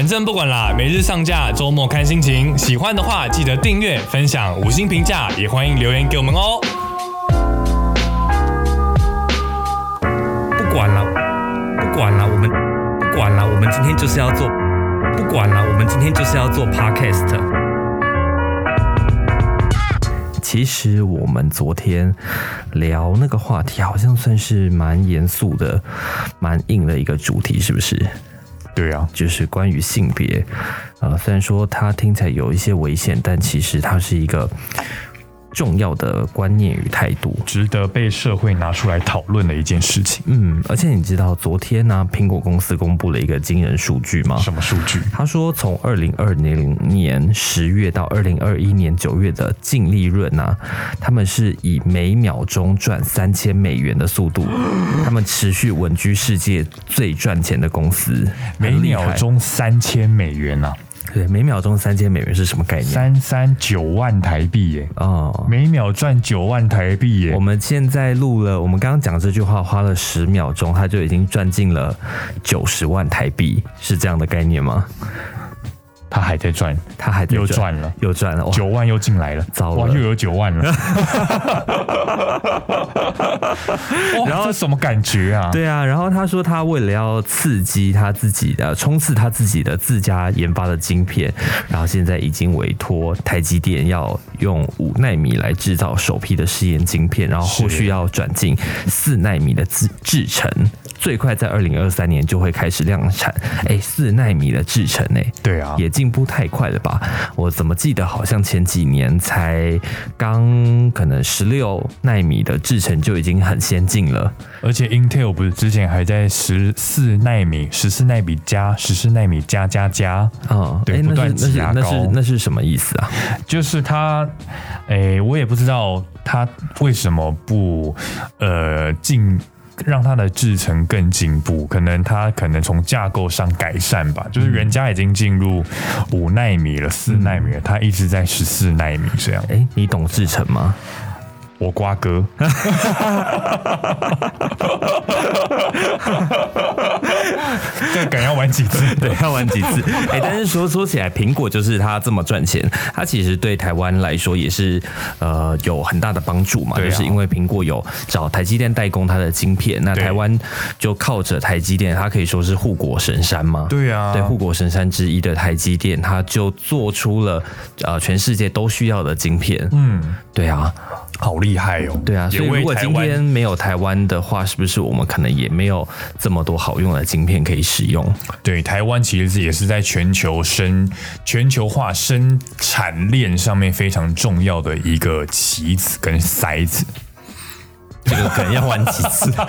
反正不管啦，每日上架，周末看心情。喜欢的话记得订阅、分享、五星评价，也欢迎留言给我们哦。不管了，不管了，我们不管了，我们今天就是要做，不管了，我们今天就是要做 podcast。其实我们昨天聊那个话题，好像算是蛮严肃的、蛮硬的一个主题，是不是？对啊，就是关于性别，啊，虽然说它听起来有一些危险，但其实它是一个重要的观念与态度。值得被社会拿出来讨论的一件事情。嗯，而且你知道昨天呢，苹果公司公布了一个惊人数据吗？什么数据？他说，从二零二零年十月到二零二一年九月的净利润呢、他们是以每秒钟赚三千美元的速度，他们持续稳居世界最赚钱的公司，每秒钟三千美元啊，对每秒钟三千美元是什么概念？三三九万台币耶，哦。每秒赚九万台币耶我。们现在录了，我们刚刚讲这句话花了十秒钟，他就已经赚进了九十万台币，是这样的概念吗？他还在赚，他还在又赚了又赚了，九万又进来了，糟了哇，又有九万了。哇，然后这什么感觉啊？对啊，然后他说他为了要刺激他自己的冲刺他自己的自家研发的晶片，然后现在已经委托台积电要用五纳米来制造首批的试验晶片，然后后续要转进四纳米的制制程，最快在二零二三年就会开始量产。哎，四纳米的制程哎、对啊，也进步太快了吧？我怎么记得好像前几年才刚可能十六纳米的制程就已经很先进了。而且 Intel 不是之前还在十四纳米、十四纳米加、十四纳米加加加，哦，对不断是那是那挤压高是那是什么意思啊？就是他，诶、我也不知道它为什么不呃进。让它的制程更进步，可能它可能从架构上改善吧。就是人家已经进入五纳米了、四纳米了，它一直在十四纳米这样。哎，你懂制程吗？我瓜哥，这梗要玩几次？对，要玩几次？哎，但是说说起来，苹果就是它这么赚钱，它其实对台湾来说也是呃有很大的帮助嘛，对啊就是因为苹果有找台积电代工它的晶片，那对台湾就靠着台积电，它可以说是护国神山嘛。对啊，对，护国神山之一的台积电，它就做出了呃全世界都需要的晶片。嗯，对啊，好厉害哦。对啊，所以如果今天没有台湾的话，是不是我们可能也没有这么多好用的晶片可以使用？对台湾其实也是在全球生全球化生产链上面非常重要的一个棋子跟筛子。这个可能要玩几次。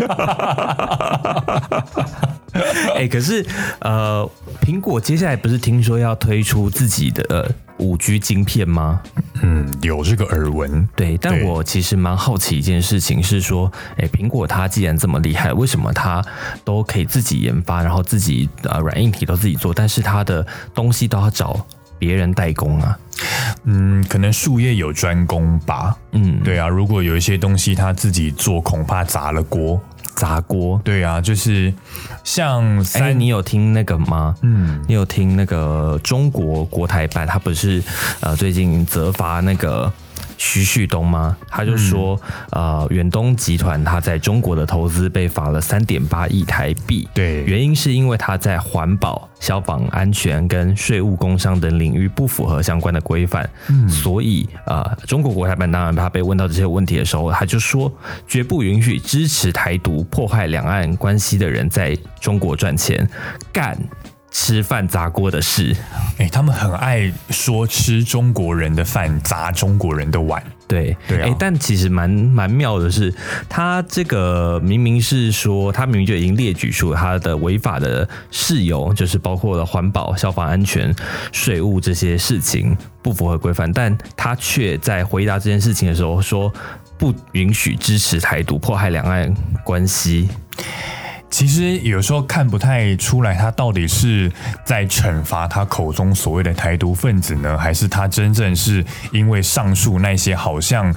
哎、可是呃，苹果接下来不是听说要推出自己的呃五 G 晶片吗？嗯，有这个耳闻。对，但我其实蛮好奇一件事情是说，哎，苹果它既然这么厉害，为什么它都可以自己研发，然后自己呃软硬体都自己做，但是它的东西都要找别人代工啊？嗯，可能术业有专攻吧。嗯，对啊，如果有一些东西他自己做，恐怕砸了锅。砸锅。对啊，就是像哎，三，你有听那个吗？嗯，你有听那个中国国台办，他不是呃最近责罚那个徐旭东吗？他就说，呃，远东集团他在中国的投资被罚了三点八亿台币。对原因是因为他在环保、消防安全跟税务、工商等领域不符合相关的规范，所以呃，中国国台办当然他被问到这些问题的时候，他就说绝不允许支持台独、破坏两岸关系的人在中国赚钱，干吃饭砸锅的事。哎、他们很爱说吃中国人的饭砸中国人的碗。对，对啊诶但其实蛮蛮妙的是，他这个明明是说，他明明就已经列举出他的违法的事由，就是包括了环保、消防安全、税务这些事情不符合规范，但他却在回答这件事情的时候说，不允许支持台独、迫害两岸关系。其实有时候看不太出来，他到底是在惩罚他口中所谓的台独分子呢，还是他真正是因为上述那些好像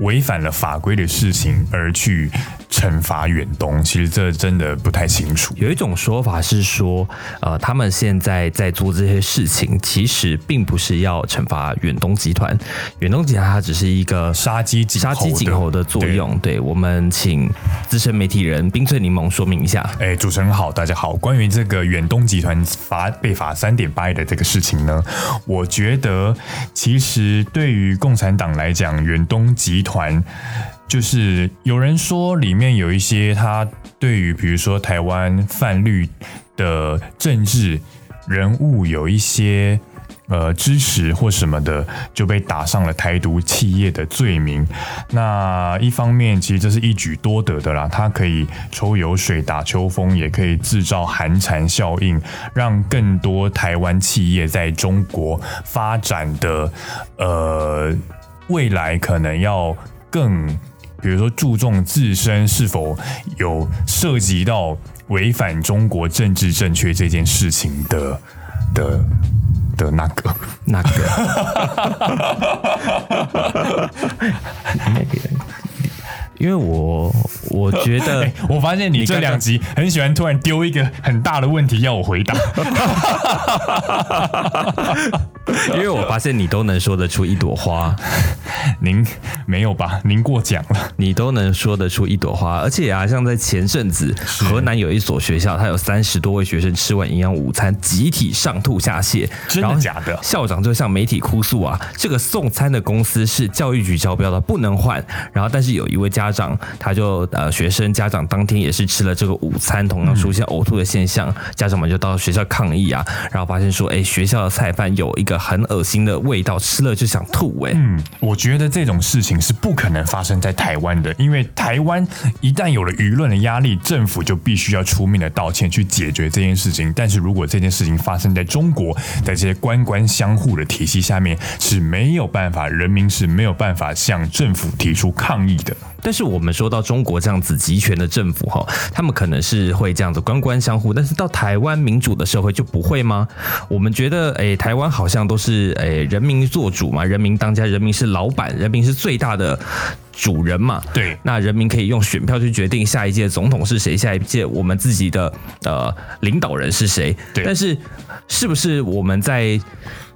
违反了法规的事情而去惩罚远东？其实这真的不太清楚。有一种说法是说，呃，他们现在在做这些事情，其实并不是要惩罚远东集团，远东集团它只是一个杀鸡杀鸡儆猴的作用。对我们，请资深媒体人冰萃柠檬说明一下。哎，主持人好，大家好。关于这个远东集团罚被罚三点八亿的这个事情呢，我觉得其实对于共产党来讲，远东集团就是有人说里面有一些他对于比如说台湾泛绿的政治人物有一些。呃，支持或什么的就被打上了台独企业的罪名。那一方面，其实这是一举多得的啦，它可以抽油水、打秋风，也可以制造寒蝉效应，让更多台湾企业在中国发展的呃未来可能要更，比如说注重自身是否有涉及到违反中国政治正确这件事情的的。的那个，那个，因为我我觉得，我发现你这两集很喜欢突然丢一个很大的问题要我回答。因为我发现你都能说得出一朵花，您没有吧？您过奖了，你都能说得出一朵花，而且啊，像在前阵子，河南有一所学校，它有三十多位学生吃完营养午餐，集体上吐下泻，真的假的？校长就向媒体哭诉啊，这个送餐的公司是教育局招标的，不能换。然后，但是有一位家长，他就呃，学生家长当天也是吃了这个午餐，同样出现呕吐的现象，家长们就到学校抗议啊，然后发现说，哎，学校的菜饭有一个。很恶心的味道，吃了就想吐哎。嗯，我觉得这种事情是不可能发生在台湾的，因为台湾一旦有了舆论的压力，政府就必须要出面的道歉去解决这件事情。但是如果这件事情发生在中国，在这些官官相护的体系下面，是没有办法，人民是没有办法向政府提出抗议的。但是我们说到中国这样子集权的政府哈，他们可能是会这样子官官相护，但是到台湾民主的社会就不会吗？我们觉得诶，台湾好像都是诶人民做主嘛，人民当家，人民是老板，人民是最大的主人嘛。对，那人民可以用选票去决定下一届总统是谁，下一届我们自己的呃领导人是谁。对，但是是不是我们在？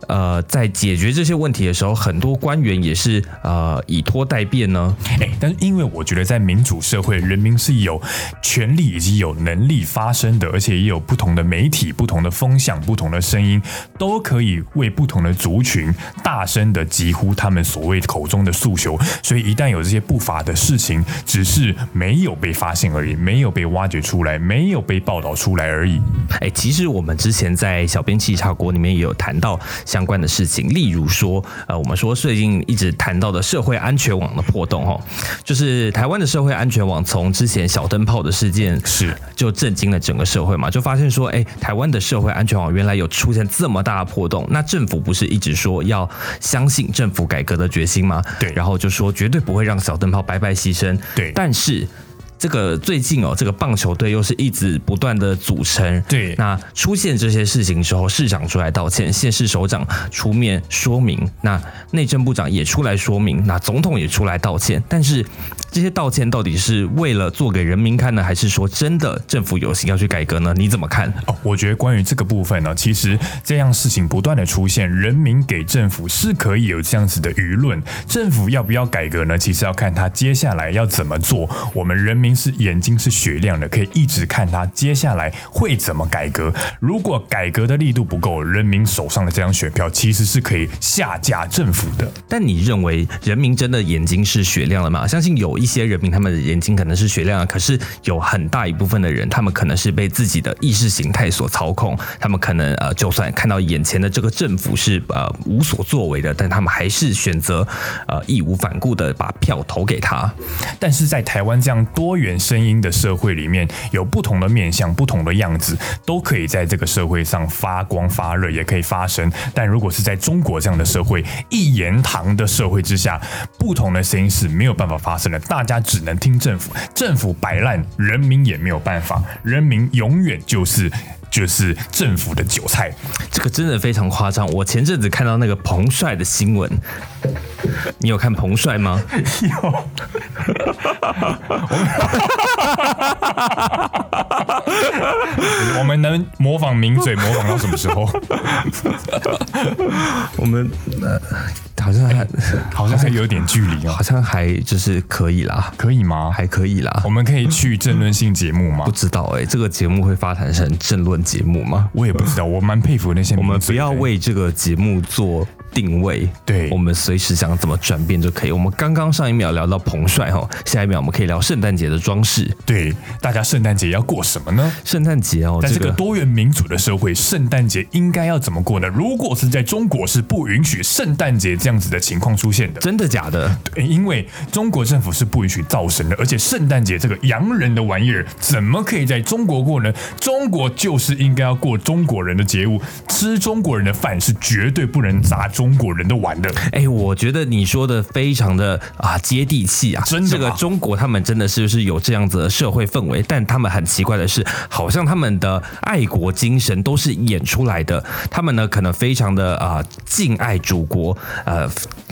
呃，在解决这些问题的时候，很多官员也是呃以拖代变呢。哎，但是因为我觉得在民主社会，人民是有权利以及有能力发声的，而且也有不同的媒体、不同的风向、不同的声音，都可以为不同的族群大声的疾呼他们所谓口中的诉求。所以一旦有这些不法的事情，只是没有被发现而已，没有被挖掘出来，没有被报道出来而已。哎，其实我们之前在小编气茶国里面也有谈到。相关的事情，例如说，呃，我们说最近一直谈到的社会安全网的破洞，哦，就是台湾的社会安全网从之前小灯泡的事件是就震惊了整个社会嘛，就发现说，哎，台湾的社会安全网原来有出现这么大的破洞，那政府不是一直说要相信政府改革的决心吗？对，然后就说绝对不会让小灯泡白白牺牲，对，但是。这个最近哦，这个棒球队又是一直不断的组成。对，那出现这些事情之后，市长出来道歉，县市首长出面说明，那内政部长也出来说明，那总统也出来道歉。但是这些道歉到底是为了做给人民看呢，还是说真的政府有心要去改革呢？你怎么看？哦，我觉得关于这个部分呢，其实这样事情不断的出现，人民给政府是可以有这样子的舆论。政府要不要改革呢？其实要看他接下来要怎么做。我们人民。是眼睛是雪亮的，可以一直看他接下来会怎么改革。如果改革的力度不够，人民手上的这张选票其实是可以下架政府的。但你认为人民真的眼睛是雪亮了吗？相信有一些人民他们的眼睛可能是雪亮的，可是有很大一部分的人，他们可能是被自己的意识形态所操控。他们可能呃，就算看到眼前的这个政府是呃无所作为的，但他们还是选择呃义无反顾的把票投给他。但是在台湾这样多。元声音的社会里面，有不同的面向、不同的样子，都可以在这个社会上发光发热，也可以发声。但如果是在中国这样的社会，一言堂的社会之下，不同的声音是没有办法发生的，大家只能听政府，政府摆烂，人民也没有办法，人民永远就是就是政府的韭菜。这个真的非常夸张。我前阵子看到那个彭帅的新闻，你有看彭帅吗？有，我们能模仿名嘴模仿到什么时候？我们呃，好像还 好像还有点距离哦好，像还就是可以啦，可以吗？还可以啦我。们可以去政论性节目吗不？知道哎、这个节目会发展成政论节目吗？我也不知道，我蛮佩服那些我们不要为这个节目做定位，对我们随时想怎么转变就可以。我们刚刚上一秒聊到彭帅哈，下一秒我们可以聊圣诞节的装饰。对大家圣诞节要过什么呢？圣诞节哦，在这个多元民主的社会，圣诞节应该要怎么过呢？如果是在中国，是不允许圣诞节这样子的情况出现的。真的假的？对因为中国政府是不允许造神的，而且圣诞节这个洋人的玩意儿，怎么可以在中国过呢？中国就是应该要过中国人的节日，吃中国人的饭是绝对不能砸中国人都玩的。哎，我觉得你说的非常的啊接地气啊，真的吗这个中国他们真的是是有这样子的社会氛围，但他们很奇怪的是，好像他们的爱国精神都是演出来的。他们呢可能非常的啊敬爱祖国，呃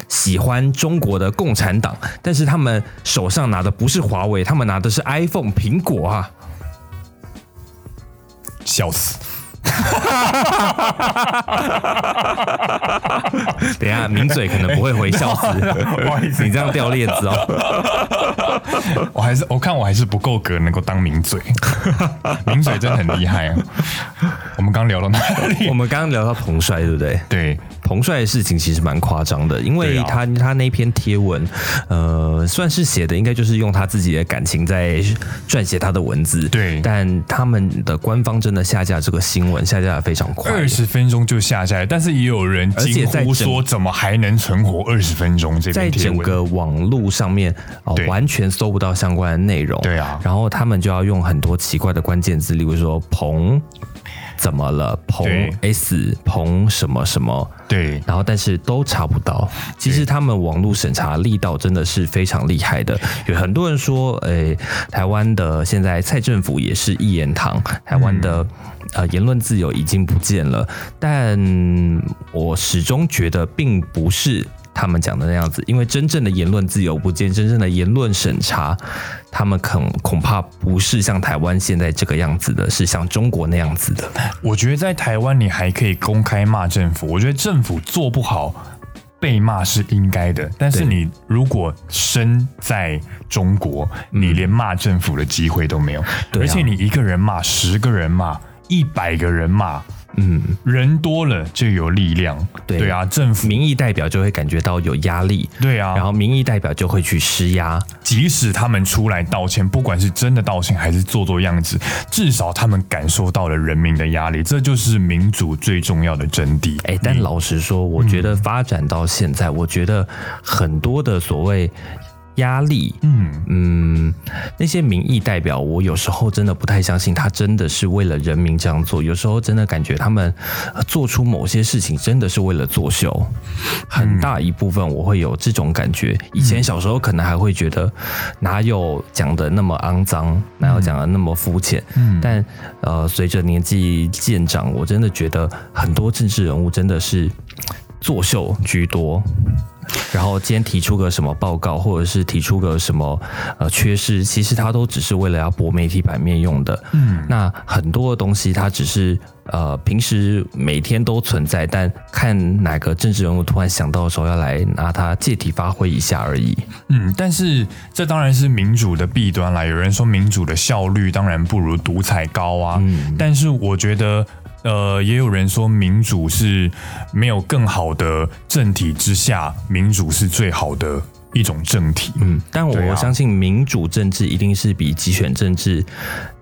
喜欢中国的共产党，但是他们手上拿的不是华为，他们拿的是 iPhone 苹果啊。笑死！等一下，抿嘴可能不会回笑死，不好意思你这样掉链子哦。我还是我看我还是不够格能够当抿嘴，抿嘴真的很厉害啊！我们刚聊到哪里我？们刚刚聊到彭帅，对不对？对，彭帅的事情其实蛮夸张的，因为他、他那篇贴文，呃，算是写的应该就是用他自己的感情在撰写他的文字。对但他们的官方真的下架这个新闻，下架的非常快。二十分钟就下下来，但是也有人惊呼说，怎么还能存活二十分钟？这在整个网络上面完全搜不到相关的内容。对啊然后他们就要用很多奇怪的关键字，例如说彭怎么了，彭 S 彭什么什么，对然后但是都查不到。其实他们网络审查力道真的是非常厉害的。有很多人说，诶，台湾的现在蔡政府也是一言堂，台湾的、呃言论自由已经不见了，但我始终觉得并不是。他们讲的那样子，因为真正的言论自由不见，真正的言论审查，他们恐恐怕不是像台湾现在这个样子的，是像中国那样子的。我觉得在台湾你还可以公开骂政府，我觉得政府做不好。被骂是应该的，但是你如果身在中国，你连骂政府的机会都没有，而且你一个人骂，十个人骂，一百个人骂，嗯，人多了就有力量。对啊，政府民意代表就会感觉到有压力，对啊，然后民意代表就会去施压。即使他们出来道歉，不管是真的道歉还是做做样子，至少他们感受到了人民的压力，这就是民主最重要的真谛。哎，但老实说，我觉得发展到现在，我觉得很多的所谓压力，嗯，嗯，那些民意代表，我有时候真的不太相信他真的是为了人民这样做。有时候真的感觉他们呃做出某些事情真的是为了作秀，很大一部分我会有这种感觉。以前小时候可能还会觉得哪有讲的那么肮脏，哪有讲的那么肤浅，嗯但呃，随着年纪渐长，我真的觉得很多政治人物真的是作秀居多。然后今天提出个什么报告，或者是提出个什么呃缺失，其实它都只是为了要博媒体版面用的。嗯，那很多的东西，它只是呃平时每天都存在，但看哪个政治人物突然想到的时候，要来拿它借题发挥一下而已。嗯，但是这当然是民主的弊端啦。有人说民主的效率当然不如独裁高啊，嗯但是我觉得。呃，也有人说民主是没有更好的政体之下，民主是最好的一种政体。嗯，但我相信民主政治一定是比集权政治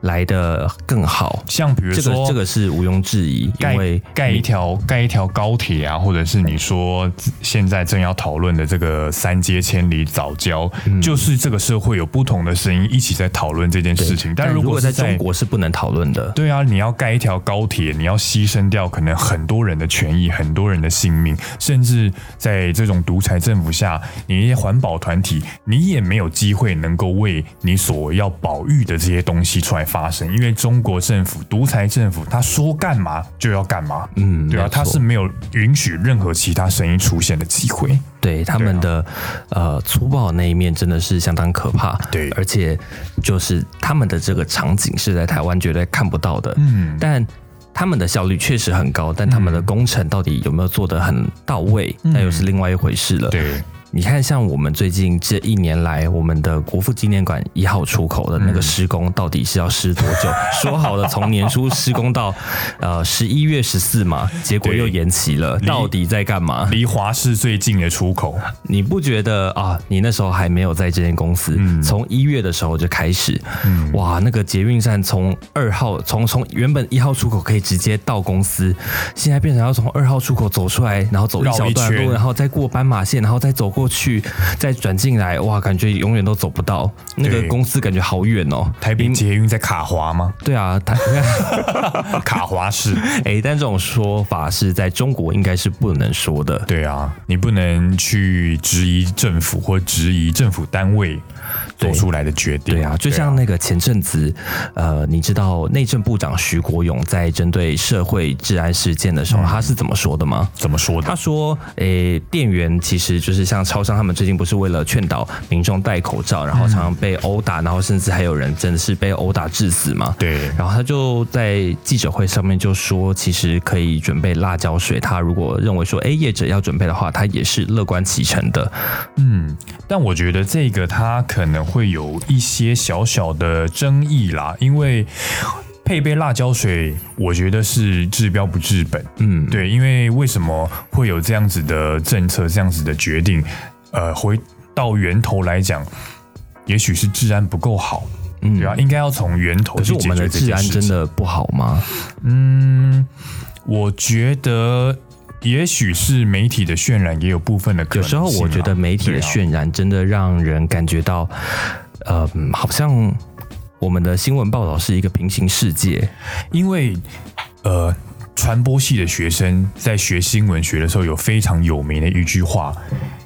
来的更好。像比如这说个这个是毋庸置疑，因盖为盖一条盖一条高铁啊，或者是你说现在正要讨论的这个三街千里早教，嗯就是这个社会有不同的声音一起在讨论这件事情。但但如果如果在中国是不能讨论的。对啊，你要盖一条高铁，你要牺牲掉可能很多人的权益、很多人的性命，甚至在这种独裁政府下，你一些环保团体，你也没有机会能够为你所要保育的这些东西出来发声，因为中国政府、独裁政府，他说干嘛就要干嘛，嗯对啊，他是没有允许任何其他声音出现的机会。对他们的、呃粗暴的那一面真的是相当可怕，对。而且就是他们的这个场景是在台湾绝对看不到的，嗯，但他们的效率确实很高，但他们的工程到底有没有做得很到位，那又是另外一回事了。对，你看，像我们最近这一年来，我们的国父纪念馆一号出口的那个施工，到底是要施多久？说好的从年初施工到呃十一月十四嘛，结果又延期了，到底在干嘛？离华市最近的出口，你不觉得啊？你那时候还没有在这间公司，从一月的时候就开始，哇，那个捷运站从二号从从原本一号出口可以直接到公司，现在变成要从二号出口走出来，然后走一小段路，然后再过斑马线，然后再走过去，再转进来，哇，感觉永远都走不到。那个公司感觉好远哦。台北捷运在卡华吗？对啊，台 卡华市。哎，但这种说法是在中国应该是不能说的。对啊，你不能去质疑政府或质疑政府单位做出来的决定。对啊，就像那个前阵子，呃，你知道内政部长徐国勇在针对社会治安事件的时候，他是怎么说的吗？怎么说的？他说：“诶，店员其实就是像超商，他们最近不是为了劝导民众戴口罩，然后常常被殴打，然后甚至还有人真的是被殴打致死嘛？对然后他就在记者会上面就说，其实可以准备辣椒水。他如果认为说，诶，业者要准备的话，他也是乐观其成的。嗯，但我觉得这个他可能会有一些小小的争议啦，因为配备辣椒水，我觉得是治标不治本。嗯，对，因为为什么会有这样子的政策、这样子的决定？呃，回到源头来讲，也许是治安不够好。嗯对啊，应该要从源头可是去解我们的治决这件事情。安真的不好吗？嗯，我觉得也许是媒体的渲染也有部分的可有。时候我觉得媒体的渲染真的让人感觉到，呃，嗯好像我们的新闻报道是一个平行世界。因为呃，传播系的学生在学新闻学的时候，有非常有名的一句话，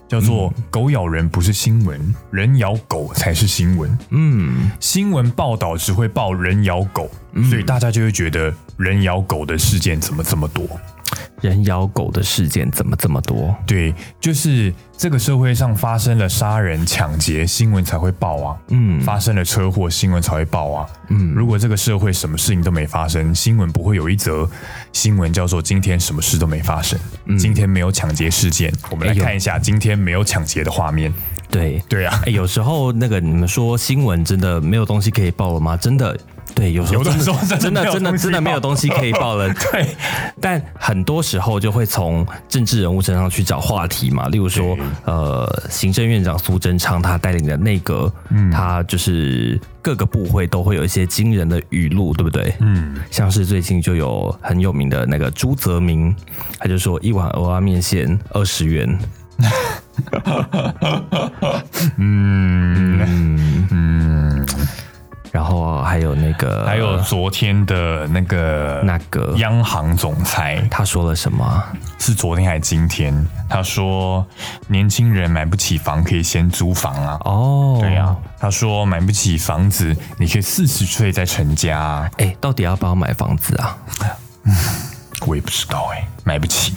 叫做“狗咬人不是新闻，人咬狗才是新闻”。嗯，新闻报道只会报人咬狗，所以大家就会觉得人咬狗的事件怎么这么多？人咬狗的事件怎么这么多？对，就是这个社会上发生了杀人、抢劫，新闻才会报啊。嗯发生了车祸，新闻才会报啊。嗯如果这个社会什么事情都没发生，新闻不会有一则新闻叫做“今天什么事都没发生”，今天没有抢劫事件。我们来看一下今天没有抢劫的画面。对。对啊，哎，有时候那个你们说新闻真的没有东西可以报了吗？真的，对，有时候有的真时候真的真的真的没有东西真的没有东西可以报了。对，但很多时候就会从政治人物身上去找话题嘛，例如说，呃，行政院长苏贞昌他带领的内阁，嗯。他就是各个部会都会有一些惊人的语录，对不对？嗯，像是最近就有很有名的那个朱泽明，他就说一碗蚵仔面线二十元，嗯。嗯。嗯，然后还有那个还有昨天的那个那个央行总裁他说了什么？是昨天还是今天？他说年轻人买不起房可以先租房啊。哦，对呀、他说买不起房子，你可以四十岁再成家、啊。哎，到底要不要买房子啊？嗯 我也不知道哎、买不起。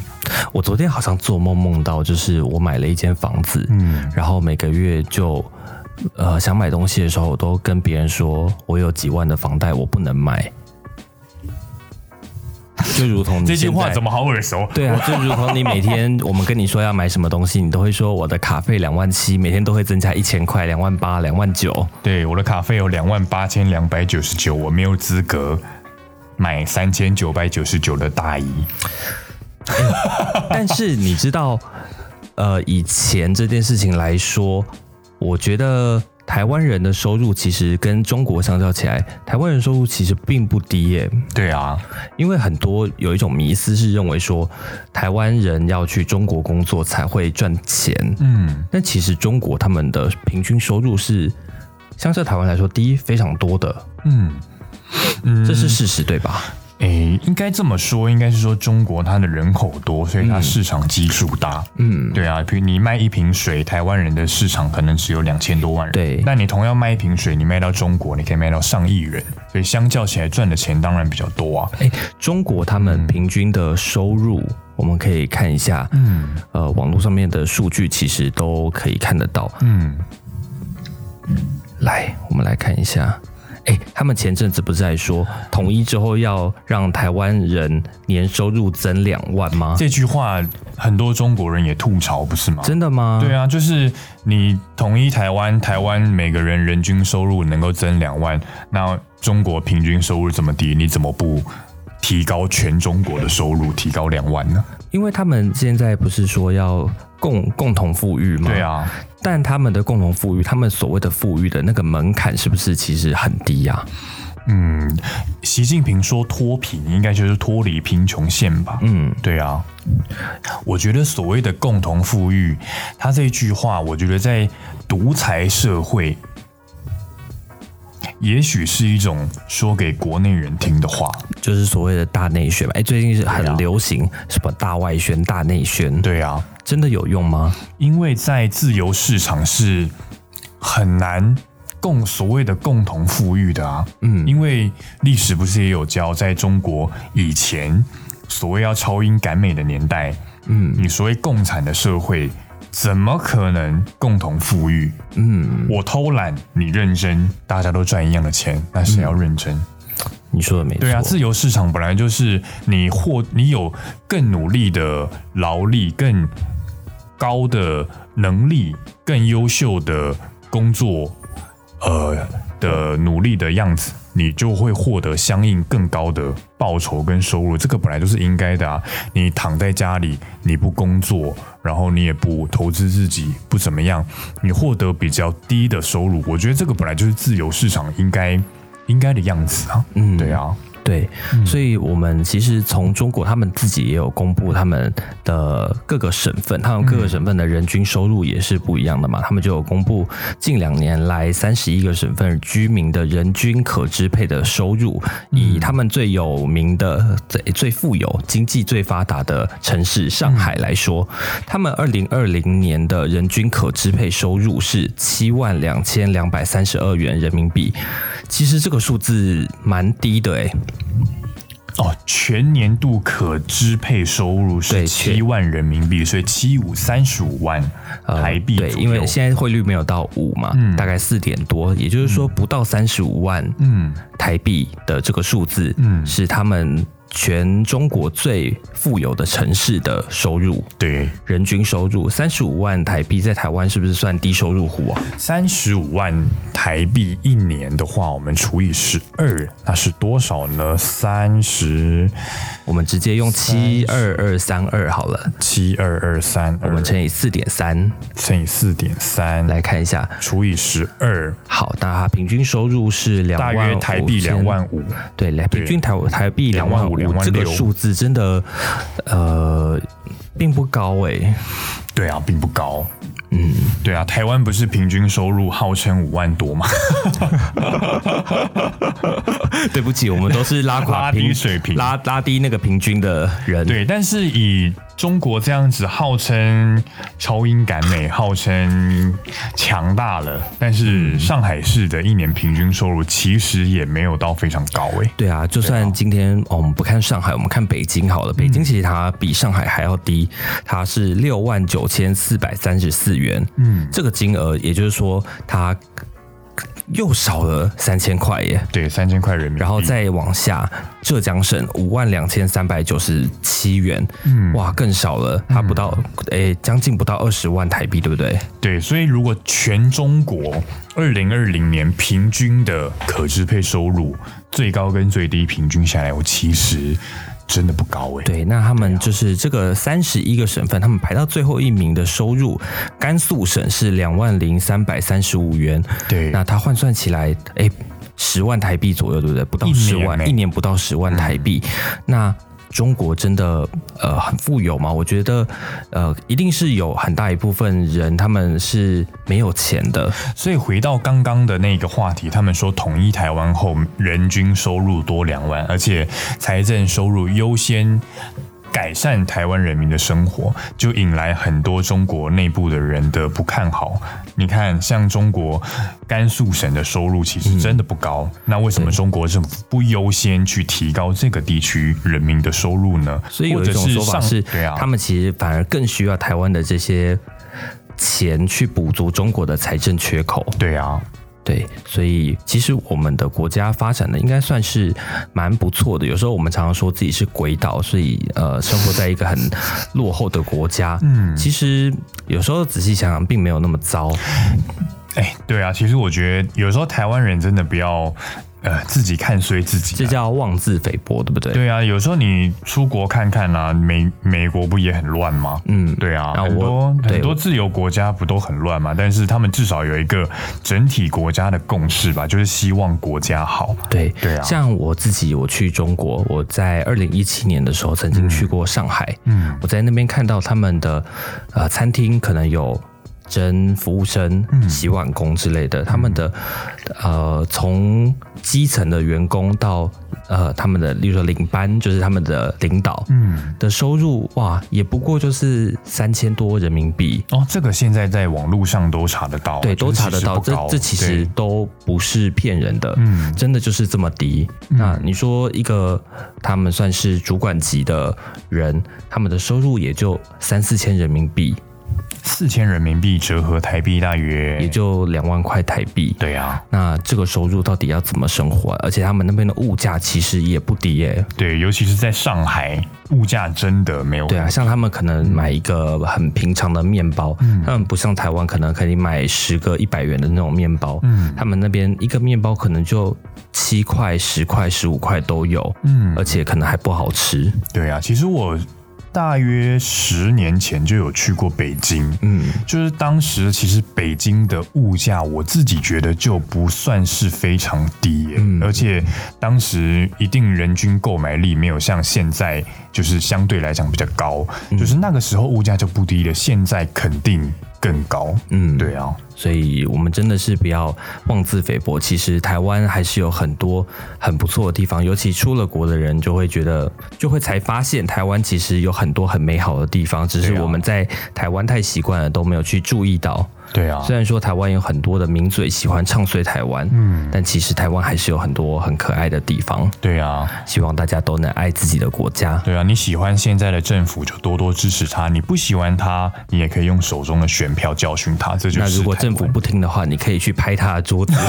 我昨天好像做梦梦到，就是我买了一间房子，嗯然后每个月就呃想买东西的时候，我都跟别人说我有几万的房贷，我不能买。就如同你这句话怎么好耳熟？对啊，就如同你每天我们跟你说要买什么东西，你都会说我的卡费两万七，每天都会增加一千块，两万八、两万九。对，我的卡费有两万八千两百九十九，我没有资格买三千九百九十九的大衣。但是你知道，呃，以前这件事情来说，我觉得台湾人的收入其实跟中国相较起来，台湾人收入其实并不低耶。对啊，因为很多有一种迷思是认为说，台湾人要去中国工作才会赚钱。嗯，但其实中国他们的平均收入是相较台湾来说低非常多的，嗯嗯，这是事实对吧？诶，应该这么说，应该是说中国它的人口多，所以它市场基数大。嗯，对啊，比如你卖一瓶水，台湾人的市场可能只有两千多万人。对那你同样卖一瓶水，你卖到中国，你可以卖到上亿人，所以相较起来赚的钱当然比较多啊。哎，中国他们平均的收入，我们可以看一下，嗯呃，网络上面的数据其实都可以看得到。嗯，来，我们来看一下。哎，他们前阵子不是在说统一之后要让台湾人年收入增两万吗？这句话很多中国人也吐槽，不是吗？真的吗？对啊，就是你统一台湾，台湾每个人人均收入能够增两万，那中国平均收入这么低，你怎么不提高全中国的收入，提高两万呢？因为他们现在不是说要共共同富裕吗？对。啊，但他们的共同富裕，他们所谓的富裕的那个门槛是不是其实很低呀、嗯，习近平说脱贫，应该就是脱离贫穷线吧？嗯，对啊，我觉得所谓的共同富裕，他这句话，我觉得在独裁社会，也许是一种说给国内人听的话。就是所谓的大内宣吧。哎，最近是很流行什么大外宣、大内宣，对啊，真的有用吗？因为在自由市场是很难共所谓的共同富裕的啊。嗯因为历史不是也有教，在中国以前所谓要超英赶美的年代，嗯你所谓共产的社会。怎么可能共同富裕？嗯，我偷懒，你认真，大家都赚一样的钱，那谁要认真？你说的没错。对啊，自由市场本来就是你获你有更努力的劳力、更高的能力、更优秀的工作，呃的努力的样子，你就会获得相应更高的报酬跟收入。这个本来就是应该的啊！你躺在家里，你不工作，然后你也不投资自己，不怎么样，你获得比较低的收入，我觉得这个本来就是自由市场应该应该的样子啊。嗯对啊，对，所以我们其实从中国他们自己也有公布他们的各个省份，他们各个省份的人均收入也是不一样的嘛。他们就有公布近两年来三十一个省份居民的人均可支配的收入，以他们最有名的、最最富有、经济最发达的城市上海来说，他们二零二零年的人均可支配收入是七万两千两百三十二元人民币。其实这个数字蛮低的诶、哦，全年度可支配收入是对七万人民币，所以七五三十五万台币呃对，因为现在汇率没有到五嘛，大概四点多，也就是说不到三十五万嗯。台币的这个数字，嗯。是他们全中国最富有的城市的收入，对人均收入三十五万台币，在台湾是不是算低收入户啊？三十五万台币一年的话，我们除以十二，那是多少呢？三十我们直接用七二二三二好了，七二二三，我们乘以四点三。乘以四点三，来看一下。除以十二，好，那它平均收入是两大万约台币5000两万五。对，来平均台台币两万五，25,000这个数字真的呃并不高诶、对啊，并不高。嗯，对啊，台湾不是平均收入号称五万多吗？对不起，我们都是拉垮 拉低平水平拉拉低那个平均的人。对，但是以中国这样子号称超英赶美，号称强大了，但是上海市的一年平均收入其实也没有到非常高诶、对啊，就算今天、哦、我们不看上海，我们看北京好了。北京其实它比上海还要低，它是六万九千四百三十四元。嗯，这个金额，也就是说它又少了三千块耶。对，三千块人民币，然后再往下，浙江省五万两千三百九十七元，嗯。哇，更少了，它不到，诶、将近不到二十万台币，对不对？对，所以如果全中国二零二零年平均的可支配收入最高跟最低平均下来，我其实真的不高哎、对，那他们就是这个三十一个省份，他们排到最后一名的收入，甘肃省是两万零三百三十五元，对。那它换算起来，哎，十万台币左右，对不对？不到十万，一年不到十万台币。那中国真的呃很富有吗？我觉得呃一定是有很大一部分人他们是没有钱的，所以回到刚刚的那个话题，他们说统一台湾后，人均收入多两万，而且财政收入优先。改善台湾人民的生活，就引来很多中国内部的人的不看好。你看，像中国甘肃省的收入其实真的不高，那为什么中国政府不优先去提高这个地区人民的收入呢？所以有一种说法是，对啊，他们其实反而更需要台湾的这些钱去补足中国的财政缺口。对啊，对，所以其实我们的国家发展的应该算是蛮不错的。有时候我们常常说自己是鬼岛，所以呃，生活在一个很落后的国家。嗯，其实有时候仔细想想，并没有那么糟。哎，对啊，其实我觉得有时候台湾人真的不要呃自己看衰自己啊、这叫妄自菲薄，对不对？对啊，有时候你出国看看啊，美美国不也很乱吗？嗯对啊，那很多我很多自由国家不都很乱吗？但是他们至少有一个整体国家的共识吧，就是希望国家好。对对啊像我自己，我去中国，我在二零一七年的时候曾经去过上海，嗯我在那边看到他们的呃餐厅可能有真服务生、嗯洗碗工之类的，他们的呃从基层的员工到呃他们的，例如说领班，就是他们的领导嗯，的收入，哇，也不过就是三千多人民币。哦，这个现在在网络上都查得到，对，都查得到，这其实都不是骗人的，嗯真的就是这么低。那你说一个他们算是主管级的人，他们的收入也就三四千人民币，四千人民币折合台币大约。也就两万块台币。对啊，那这个收入到底要怎么生活？啊、而且他们那边的物价其实也不低耶、对，尤其是在上海，物价真的没有。对啊，像他们可能买一个很平常的面包，他们不像台湾可能可以买十个一百元的那种面包，嗯。他们那边一个面包可能就七块、十块、十五块都有，嗯。而且可能还不好吃。对啊，其实我大约十年前就有去过北京，嗯，就是当时其实北京的物价，我自己觉得就不算是非常低耶，嗯。而且当时一定人均购买力没有像现在就是相对来讲比较高，嗯就是那个时候物价就不低了，现在肯定更高。嗯对啊，所以我们真的是不要妄自菲薄。其实台湾还是有很多很不错的地方，尤其出了国的人就会觉得，就会才发现台湾其实有很多很美好的地方，只是我们在台湾太习惯了，都没有去注意到。对啊，虽然说台湾有很多的名嘴喜欢唱衰台湾，嗯但其实台湾还是有很多很可爱的地方。对啊，希望大家都能爱自己的国家。对啊，你喜欢现在的政府就多多支持他，你不喜欢他，你也可以用手中的选票教训他。这就是那如果政府不听的话，你可以去拍他的桌子。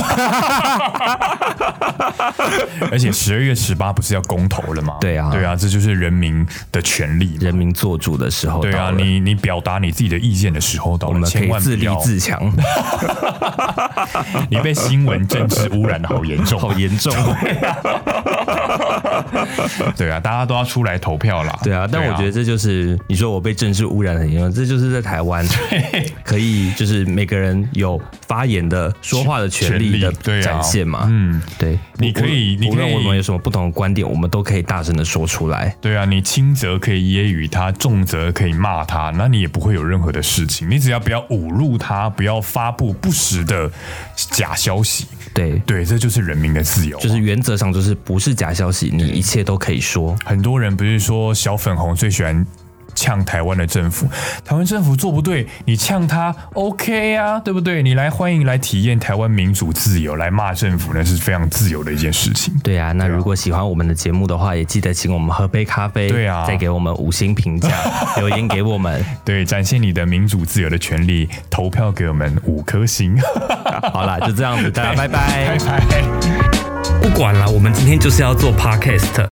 而且十二月十八不是要公投了吗？对啊对啊，这就是人民的权利。人民做主的时候对啊，你你表达你自己的意见的时候到了，我们可千以自立万不要，自强，你被新闻政治污染的好严重，好严重。对啊，大家都要出来投票啦。对啊，但我觉得这就是你说我被政治污染很严重，这就是在台湾可以就是每个人有发言的、说话的权利的展现嘛。嗯，对，你可以你可以无论我们有什么不同的观点，我们都可以大声的说出来。对啊，你轻则可以揶揄他，重则可以骂他，那你也不会有任何的事情。你只要不要侮辱他，不要发布不实的假消息，对，对，这就是人民的自由啊。就是原则上就是不是假消息，你一切都可以说。很多人不是说小粉红最喜欢呛台湾的政府，台湾政府做不对，你呛他 OK 啊，对不对？你来欢迎来体验台湾民主自由，来骂政府那是非常自由的一件事情。对啊，那如果喜欢我们的节目的话，也记得请我们喝杯咖啡，对啊再给我们五星评价，留言给我们。对，展现你的民主自由的权利，投票给我们五颗星。好啦，就这样子，大家拜拜 拜拜。不管了，我们今天就是要做 podcast。